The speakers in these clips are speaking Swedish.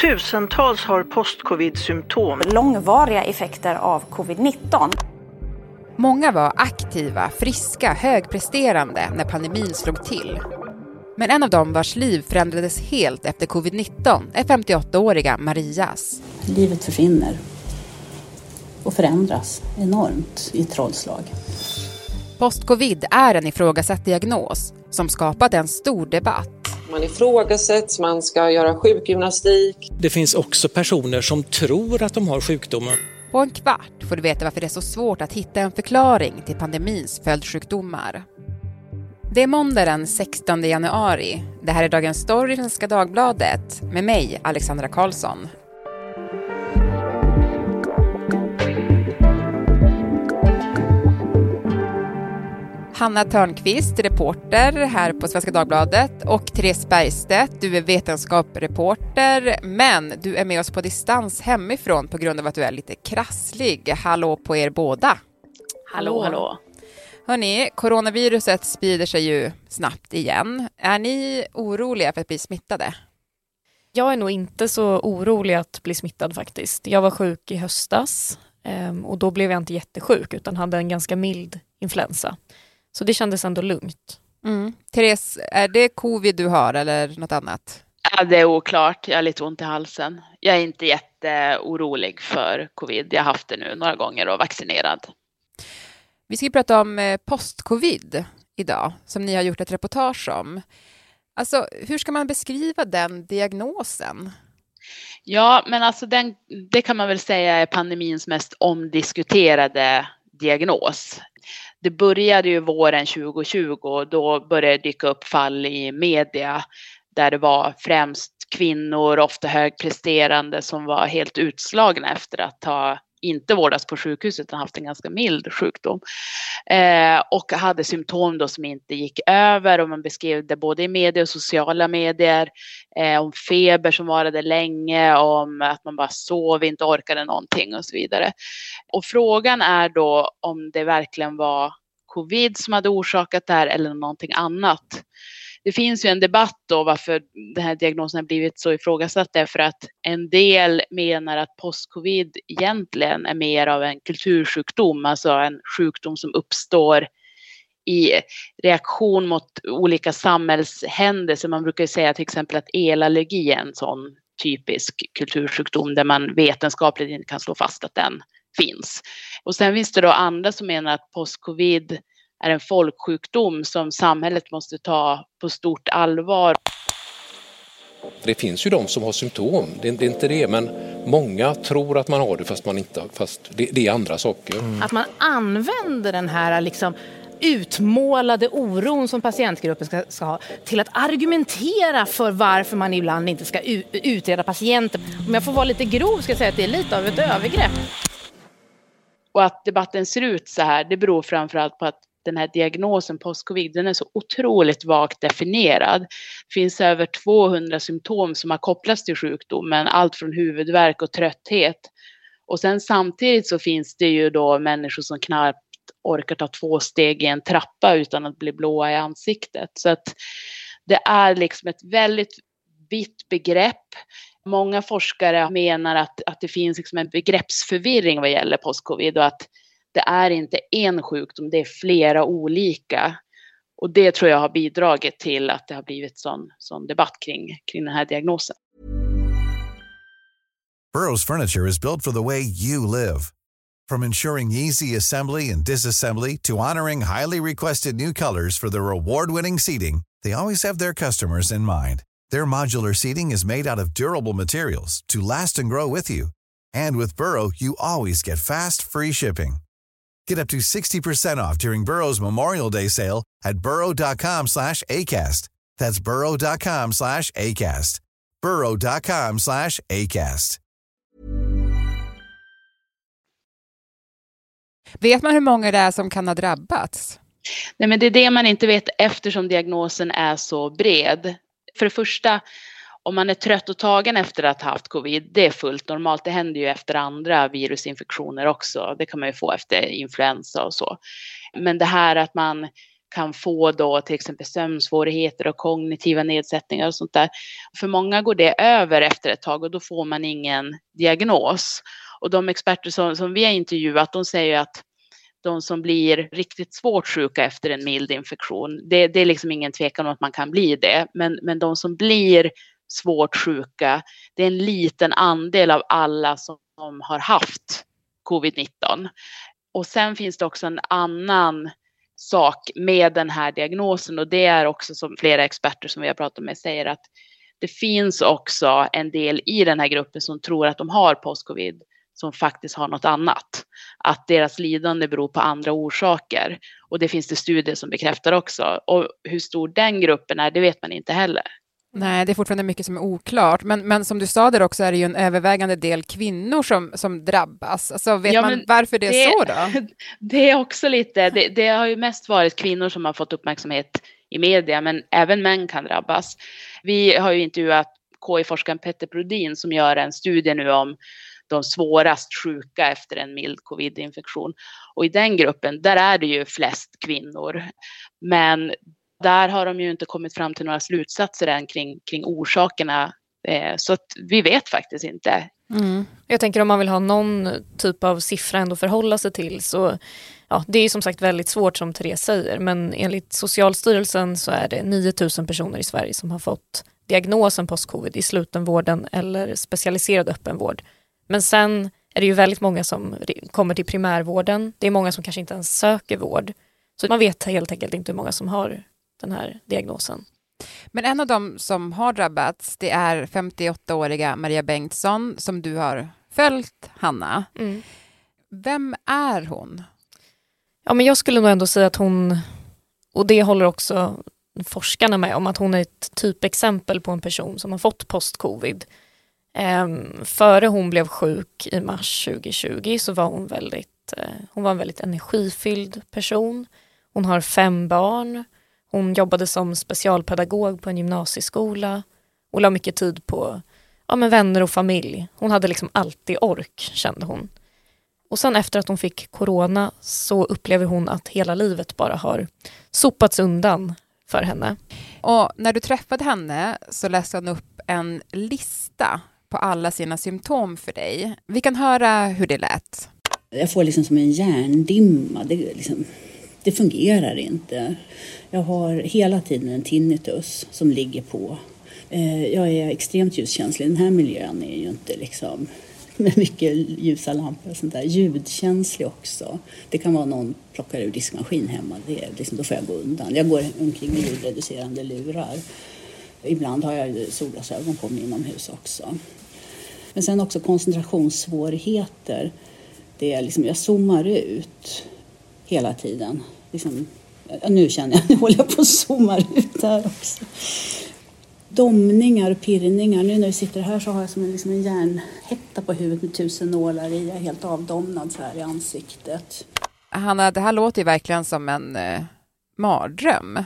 Tusentals har post-covid-symptom. Långvariga effekter av covid-19. Många var aktiva, friska, högpresterande när pandemin slog till. Men en av dem vars liv förändrades helt efter covid-19 är 58-åriga Marias. Livet försvinner och förändras enormt i ett trollslag. Post-covid är en ifrågasatt diagnos som skapat en stor debatt. Man ifrågasätts, man ska göra sjukgymnastik. Det finns också personer som tror att de har sjukdomen. På en kvart får du veta varför det är så svårt att hitta en förklaring till pandemins följdsjukdomar. Det är måndag den 16 januari. Det här är Dagens Story i Svenska Dagbladet med mig, Alexandra Karlsson. Hanna Törnqvist, reporter här på Svenska Dagbladet och Therese Bergstedt, du är vetenskapsreporter men du är med oss på distans hemifrån på grund av att du är lite krasslig. Hallå på er båda! Hallå, hallå! Hörni, coronaviruset sprider sig ju snabbt igen. Är ni oroliga för att bli smittade? Jag är nog inte så orolig att bli smittad faktiskt. Jag var sjuk i höstas ehm, och då blev jag inte jättesjuk utan hade en ganska mild influensa. Så det kändes ändå lugnt. Mm. Therese, är det covid du har eller något annat? Ja, det är oklart. Jag har lite ont i halsen. Jag är inte jätteorolig för covid. Jag har haft det nu några gånger och vaccinerad. Vi ska prata om eh, post-covid idag, som ni har gjort ett reportage om. Alltså, hur ska man beskriva den diagnosen? Ja, men alltså den, det kan man väl säga är pandemins mest omdiskuterade diagnos. Det började ju våren 2020 och då började det dyka upp fall i media där det var främst kvinnor, ofta högpresterande, som var helt utslagna efter att ha inte vårdats på sjukhus utan haft en ganska mild sjukdom. Eh, och hade symptom då som inte gick över och man beskrev det både i media och sociala medier. Eh, om feber som varade länge, om att man bara sov, inte orkade någonting och så vidare. Och frågan är då om det verkligen var covid som hade orsakat det här eller någonting annat det finns ju en debatt då varför den här diagnosen har blivit så ifrågasatt därför att en del menar att postcovid egentligen är mer av en kultursjukdom, alltså en sjukdom som uppstår i reaktion mot olika samhällshändelser. Man brukar säga till exempel att elallergi är en sån typisk kultursjukdom där man vetenskapligt inte kan slå fast att den finns. Och sen finns det då andra som menar att postcovid är en folksjukdom som samhället måste ta på stort allvar. Det finns ju de som har symptom, det är inte det, men många tror att man har det fast man inte fast det, det är andra saker. Mm. Att man använder den här liksom utmålade oron som patientgruppen ska, ska, ha till att argumentera för varför man ibland inte ska utreda patienter. Om jag får vara lite grov ska jag säga att det är lite av ett övergrepp. Och att debatten ser ut så här, det beror framförallt på att den här diagnosen postcovid den är så otroligt vagt definierad. Det finns över 200 symptom som har kopplats till sjukdomen, allt från huvudvärk och trötthet. Och sen samtidigt så finns det ju då människor som knappt orkar ta två steg i en trappa utan att bli blåa i ansiktet. Så att det är liksom ett väldigt vitt begrepp. Många forskare menar att, att det finns liksom en begreppsförvirring vad gäller postcovid. och att det är inte en sjukdom, det är flera olika. Och det tror jag har bidragit till att det har blivit sån, sån debatt kring, kring den här diagnosen. Burrows furniture is built for the way you live. From ensuring easy assembly and disassembly to honoring highly requested new colors for their award-winning seating, they always have their customers in mind. Their modular seating is made out of durable materials to last and grow with you. And with Burrow, you always get fast, free shipping. Get up to 60% off during Burrow's Memorial Day sale at burrow.com slash ACAST. That's burrow.com slash ACAST. burrow.com slash ACAST. Vet man hur många det är som kan ha drabbats? Nej, men det är det man inte vet eftersom diagnosen är så bred. För det första om man är trött och tagen efter att ha haft covid, det är fullt normalt. Det händer ju efter andra virusinfektioner också. Det kan man ju få efter influensa och så. Men det här att man kan få då till exempel sömnsvårigheter och kognitiva nedsättningar och sånt där. För många går det över efter ett tag och då får man ingen diagnos. Och de experter som, som vi har intervjuat, de säger att de som blir riktigt svårt sjuka efter en mild infektion, det, det är liksom ingen tvekan om att man kan bli det. Men, men de som blir svårt sjuka, det är en liten andel av alla som har haft covid-19. Och sen finns det också en annan sak med den här diagnosen och det är också som flera experter som vi har pratat med säger att det finns också en del i den här gruppen som tror att de har postcovid som faktiskt har något annat. Att deras lidande beror på andra orsaker. Och det finns det studier som bekräftar också. Och hur stor den gruppen är, det vet man inte heller. Nej, det är fortfarande mycket som är oklart. Men, men som du sa där också är det ju en övervägande del kvinnor som, som drabbas. Alltså, vet ja, man varför det, det är så då? Det är också lite, det, det, har ju mest varit kvinnor som har fått uppmärksamhet i media, men även män kan drabbas. Vi har ju intervjuat KI-forskaren Petter Brodin som gör en studie nu om de svårast sjuka efter en mild covid-infektion. Och i den gruppen, där är det ju flest kvinnor. Men där har de ju inte kommit fram till några slutsatser än kring, kring orsakerna. Eh, så att vi vet faktiskt inte. Mm. Jag tänker om man vill ha någon typ av siffra ändå förhålla sig till så ja, det är som sagt väldigt svårt som Therese säger men enligt Socialstyrelsen så är det 9000 personer i Sverige som har fått diagnosen postcovid i slutenvården eller specialiserad öppenvård. Men sen är det ju väldigt många som kommer till primärvården. Det är många som kanske inte ens söker vård. Så man vet helt enkelt inte hur många som har den här diagnosen. Men en av dem som har drabbats, det är 58-åriga Maria Bengtsson som du har följt, Hanna. Mm. Vem är hon? Ja, men jag skulle nog ändå säga att hon, och det håller också forskarna med om, att hon är ett typexempel på en person som har fått post-covid. Um, före hon blev sjuk i mars 2020 så var hon väldigt, uh, hon var en väldigt energifylld person. Hon har fem barn. Hon jobbade som specialpedagog på en gymnasieskola och la mycket tid på ja, men vänner och familj. Hon hade liksom alltid ork, kände hon. Och sen efter att hon fick corona så upplever hon att hela livet bara har sopats undan för henne. Och när du träffade henne så läste hon upp en lista på alla sina symptom för dig. Vi kan höra hur det lät. Jag får liksom som en hjärndimma. Det, liksom, det fungerar inte. Jag har hela tiden en tinnitus som ligger på. Eh, jag är extremt ljuskänslig. Den här miljön är ju inte liksom med mycket ljusa lampor och sånt där. Ljudkänslig också. Det kan vara någon plockar ur diskmaskin hemma. Det är liksom, då får jag gå undan. Jag går omkring med ljudreducerande lurar. Ibland har jag solglasögon på mig inomhus också. Men sen också koncentrationssvårigheter. Det är liksom, jag zoomar ut hela tiden. Liksom, nu känner jag, nu håller jag på att zooma ut här också. Domningar och pirrningar. Nu när vi sitter här så har jag som en, liksom en järnhätta på huvudet med tusen nålar i. Jag är helt avdomnad så här i ansiktet. Hanna, det här låter ju verkligen som en eh, mardröm.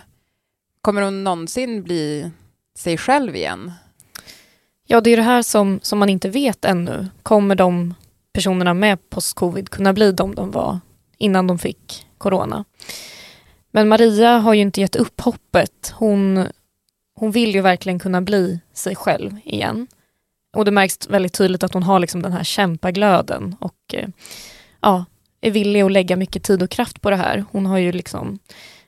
Kommer hon någonsin bli sig själv igen? Ja, det är det här som, som man inte vet ännu. Kommer de personerna med post-covid kunna bli de de var innan de fick corona? Men Maria har ju inte gett upp hoppet. Hon, hon vill ju verkligen kunna bli sig själv igen. Och det märks väldigt tydligt att hon har liksom den här kämpaglöden och eh, ja, är villig att lägga mycket tid och kraft på det här. Hon har ju liksom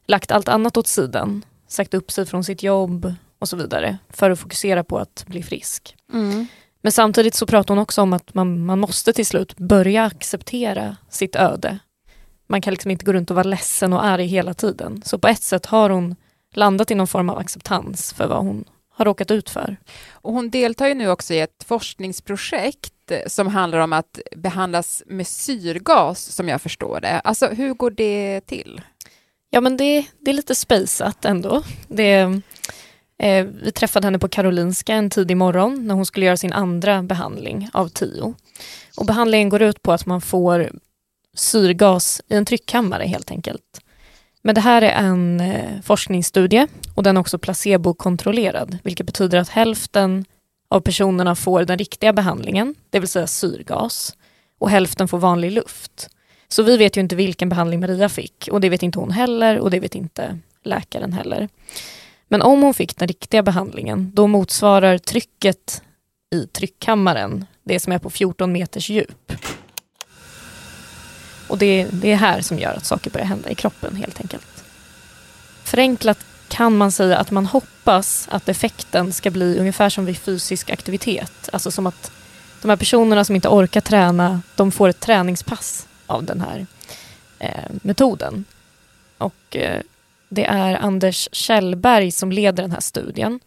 lagt allt annat åt sidan, sagt upp sig från sitt jobb och så vidare för att fokusera på att bli frisk. Mm. Men samtidigt så pratar hon också om att man, man måste till slut börja acceptera sitt öde man kan liksom inte gå runt och vara ledsen och arg hela tiden. Så på ett sätt har hon landat i någon form av acceptans för vad hon har råkat ut för. Och hon deltar ju nu också i ett forskningsprojekt som handlar om att behandlas med syrgas, som jag förstår det. Alltså, hur går det till? Ja, men det, det är lite spejsat ändå. Det, eh, vi träffade henne på Karolinska en tidig morgon när hon skulle göra sin andra behandling av tio. Och behandlingen går ut på att man får syrgas i en tryckkammare helt enkelt. Men det här är en eh, forskningsstudie och den är också placebokontrollerad, vilket betyder att hälften av personerna får den riktiga behandlingen, det vill säga syrgas, och hälften får vanlig luft. Så vi vet ju inte vilken behandling Maria fick och det vet inte hon heller och det vet inte läkaren heller. Men om hon fick den riktiga behandlingen, då motsvarar trycket i tryckkammaren det som är på 14 meters djup. Och det, det är här som gör att saker börjar hända i kroppen helt enkelt. Förenklat kan man säga att man hoppas att effekten ska bli ungefär som vid fysisk aktivitet. Alltså som att de här personerna som inte orkar träna, de får ett träningspass av den här eh, metoden. Och eh, det är Anders Kjellberg som leder den här studien.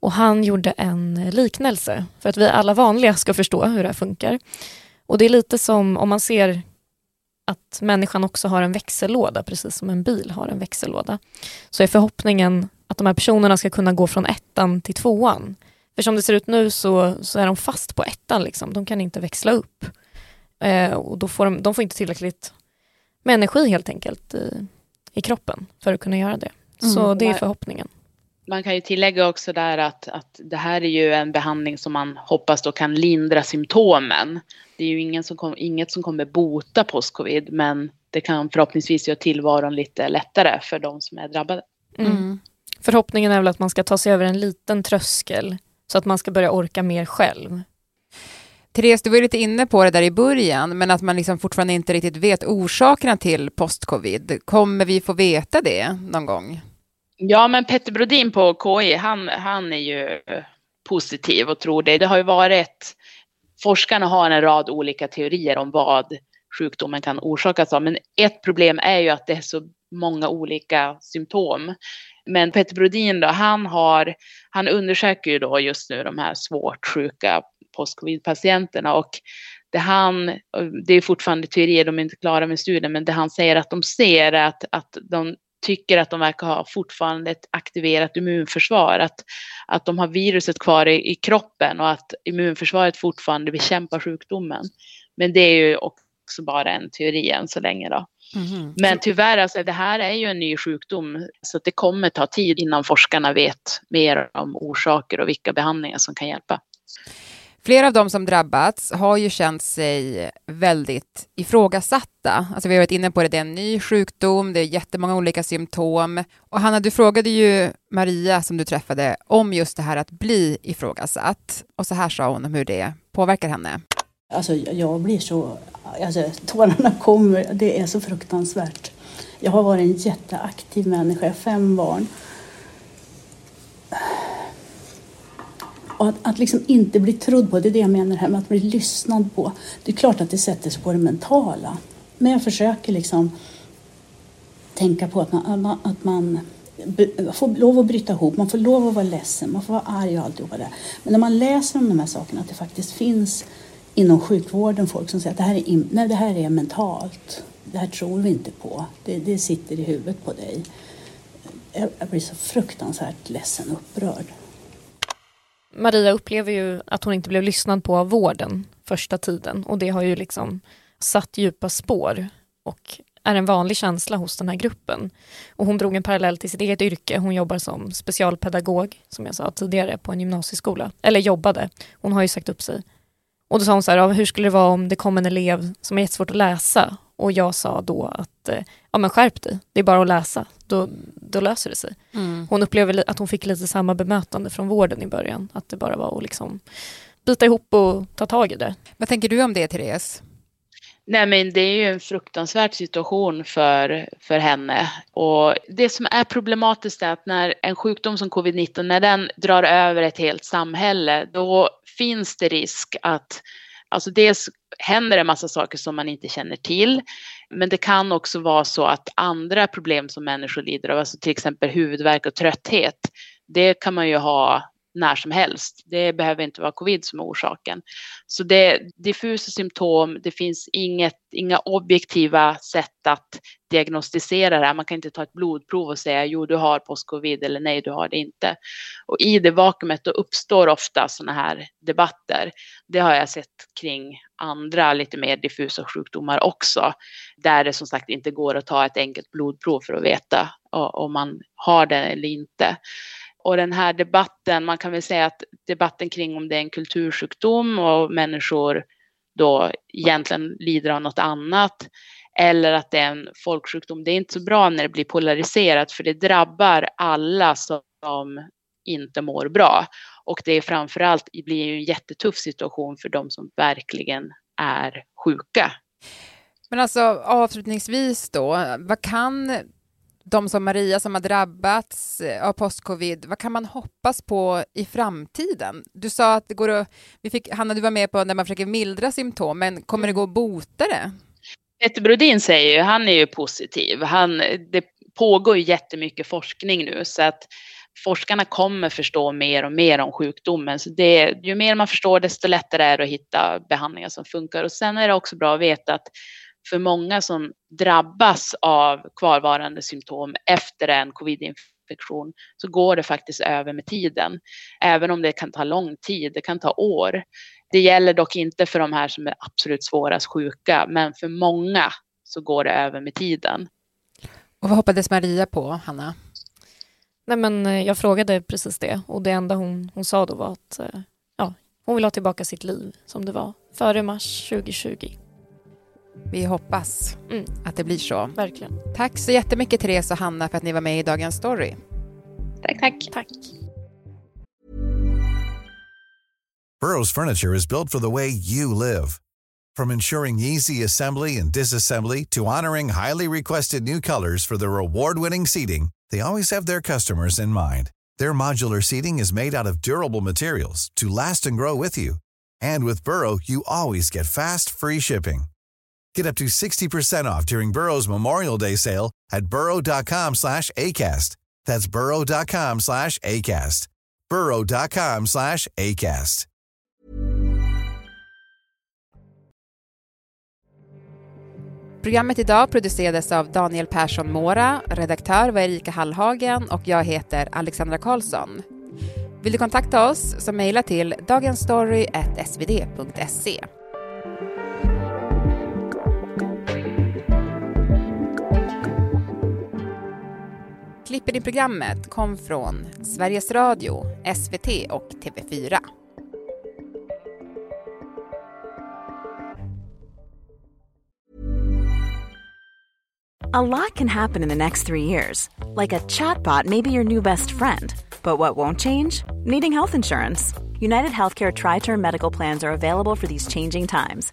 Och han gjorde en liknelse för att vi alla vanliga ska förstå hur det här funkar. Och det är lite som om man ser att människan också har en växellåda, precis som en bil har en växellåda. Så är förhoppningen att de här personerna ska kunna gå från ettan till tvåan. För som det ser ut nu så, så är de fast på ettan, liksom. de kan inte växla upp. Eh, och då får de, de får inte tillräckligt med energi helt enkelt i, i kroppen för att kunna göra det. Så Mm. det är förhoppningen. Man kan ju tillägga också där att, att det här är ju en behandling som man hoppas då kan lindra symptomen. Det är ju ingen som kom, inget som kommer bota post-covid men det kan förhoppningsvis göra tillvaron lite lättare för de som är drabbade. Mm. Förhoppningen är väl att man ska ta sig över en liten tröskel så att man ska börja orka mer själv. Therese, du var ju lite inne på det där i början, men att man liksom fortfarande inte riktigt vet orsakerna till post-covid. Kommer vi få veta det någon gång? Ja, men Petter Brodin på KI, han, han är ju positiv och tror det. Det har ju varit, forskarna har en rad olika teorier om vad sjukdomen kan orsakas av, men ett problem är ju att det är så många olika symptom. Men Petter Brodin då, han, har, han undersöker ju då just nu de här svårt sjuka postcovid-patienterna och det han, det är fortfarande teorier, de är inte klara med studien, men det han säger att de ser är att, att de tycker att de verkar ha fortfarande ett aktiverat immunförsvar, att, att de har viruset kvar i, i kroppen och att immunförsvaret fortfarande bekämpar sjukdomen. Men det är ju också bara en teori än så länge då. Men tyvärr, alltså, det här är ju en ny sjukdom så det kommer ta tid innan forskarna vet mer om orsaker och vilka behandlingar som kan hjälpa. Flera av de som drabbats har ju känt sig väldigt ifrågasatta. Alltså vi har varit inne på det, det är en ny sjukdom, det är jättemånga olika symptom. Och Hanna, du frågade ju Maria som du träffade om just det här att bli ifrågasatt. Och så här sa hon om hur det påverkar henne. Alltså jag blir så, alltså tårarna kommer, det är så fruktansvärt. Jag har varit en jätteaktiv människa, jag har fem barn. Och att, att liksom inte bli trodd på, det är det jag menar här med att bli lyssnad på. Det är klart att det sätter sig på det mentala. Men jag försöker liksom tänka på att man, att man, får lov att bryta ihop, man får lov att vara ledsen, man får vara arg och alltihopa det. Men när man läser om de här sakerna, att det faktiskt finns inom sjukvården folk som säger att det här är, nej, det här är mentalt. Det här tror vi inte på. Det, det sitter i huvudet på dig. Jag, jag blir så fruktansvärt ledsen och upprörd. Maria upplever ju att hon inte blev lyssnad på av vården första tiden och det har ju liksom satt djupa spår och är en vanlig känsla hos den här gruppen. Och hon drog en parallell till sitt eget yrke. Hon jobbar som specialpedagog, som jag sa tidigare, på en gymnasieskola. Eller jobbade. Hon har ju sagt upp sig. Och då sa hon så här, ja, hur skulle det vara om det kom en elev som är jättesvårt att läsa? Och jag sa då att, eh, ja men skärp dig, det är bara att läsa, då, då löser det sig. Mm. Hon upplever li- att hon fick lite samma bemötande från vården i början, att det bara var att liksom bita ihop och ta tag i det. Vad tänker du om det, Therese? Nej men det är ju en fruktansvärd situation för, för henne. Och det som är problematiskt är att när en sjukdom som covid-19, när den drar över ett helt samhälle, då finns det risk att, alltså dels händer det massa saker som man inte känner till, men det kan också vara så att andra problem som människor lider av, alltså till exempel huvudvärk och trötthet, det kan man ju ha när som helst. Det behöver inte vara covid som är orsaken. Så det är diffusa symptom, det finns inget, inga objektiva sätt att diagnostisera det här. Man kan inte ta ett blodprov och säga jo du har postcovid eller nej du har det inte. Och i det vakuumet då uppstår ofta sådana här debatter. Det har jag sett kring andra lite mer diffusa sjukdomar också. Där det som sagt inte går att ta ett enkelt blodprov för att veta om man har det eller inte. Och den här debatten, man kan väl säga att debatten kring om det är en kultursjukdom och människor då egentligen lider av något annat eller att det är en folksjukdom. Det är inte så bra när det blir polariserat för det drabbar alla som inte mår bra. Och det är framförallt blir ju en jättetuff situation för de som verkligen är sjuka. Men alltså avslutningsvis då, vad kan de som Maria som har drabbats eh, av postcovid, vad kan man hoppas på i framtiden? Du sa att det går att, vi fick, Hanna du var med på när man försöker mildra symptom, men kommer det gå att bota det? Peter Brodin säger ju, han är ju positiv. Han, det pågår ju jättemycket forskning nu så att forskarna kommer förstå mer och mer om sjukdomen. Så det, ju mer man förstår desto lättare är det att hitta behandlingar som funkar. Och sen är det också bra att veta att för många som drabbas av kvarvarande symptom efter en covidinfektion så går det faktiskt över med tiden. Även om det kan ta lång tid, det kan ta år. Det gäller dock inte för de här som är absolut svårast sjuka, men för många så går det över med tiden. Och vad hoppades Maria på, Hanna? Nej, men eh, jag frågade precis det och det enda hon, hon sa då var att eh, ja, hon vill ha tillbaka sitt liv som det var före mars 2020. Vi hoppas mm. att det blir så. Verkligen. Tack så jättemycket Therese och Hanna för att ni var med i Dagens Story. Tack, tack. Tack. Burrows furniture is built for the way you live. From ensuring easy assembly and disassembly to honoring highly requested new colors for their award-winning seating, they always have their customers in mind. Their modular seating is made out of durable materials to last and grow with you. And with Burrow, you always get fast, free shipping. Get up to 60% off during Burrow's Memorial Day sale at burrow.com slash ACAST. That's burrow.com slash ACAST. burrow.com slash ACAST. Programmet idag producerades av Daniel Persson Mora, redaktör var Erika Hallhagen och jag heter Alexandra Karlsson. Vill du kontakta oss så mejla till dagensstory.svd.se. Klippen i programmet kom från Sveriges Radio, SVT och TV4. A lot can happen in the next three years. Like a chatbot may be your new best friend. But what won't change? Needing health insurance. United Healthcare Tri Term Medical Plans are available for these changing times